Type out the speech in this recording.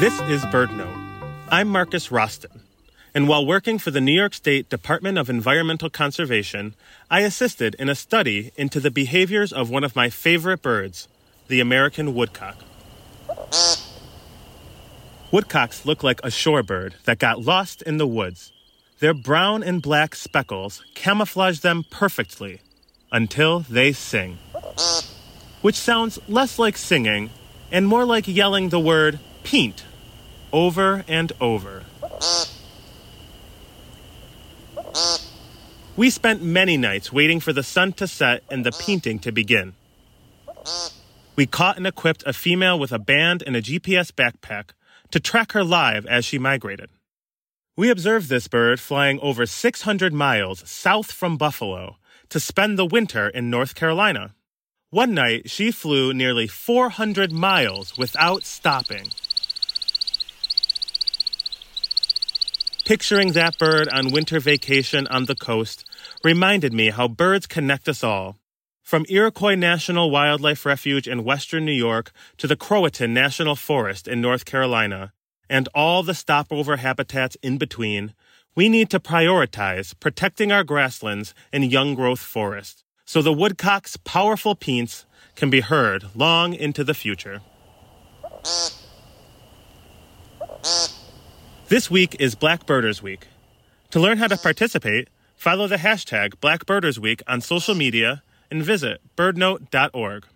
This is BirdNote. I'm Marcus Rosten, and while working for the New York State Department of Environmental Conservation, I assisted in a study into the behaviors of one of my favorite birds, the American woodcock. Woodcocks look like a shorebird that got lost in the woods. Their brown and black speckles camouflage them perfectly until they sing, which sounds less like singing and more like yelling the word peent over and over. We spent many nights waiting for the sun to set and the peenting to begin. We caught and equipped a female with a band and a GPS backpack to track her live as she migrated. We observed this bird flying over 600 miles south from Buffalo to spend the winter in North Carolina. One night, she flew nearly 400 miles without stopping. Picturing that bird on winter vacation on the coast reminded me how birds connect us all. From Iroquois National Wildlife Refuge in western New York to the Croatan National Forest in North Carolina, and all the stopover habitats in between, we need to prioritize protecting our grasslands and young growth forests so the woodcock's powerful peents can be heard long into the future. This week is Black Birders Week. To learn how to participate, follow the hashtag Black Birders Week on social media and visit birdnote.org.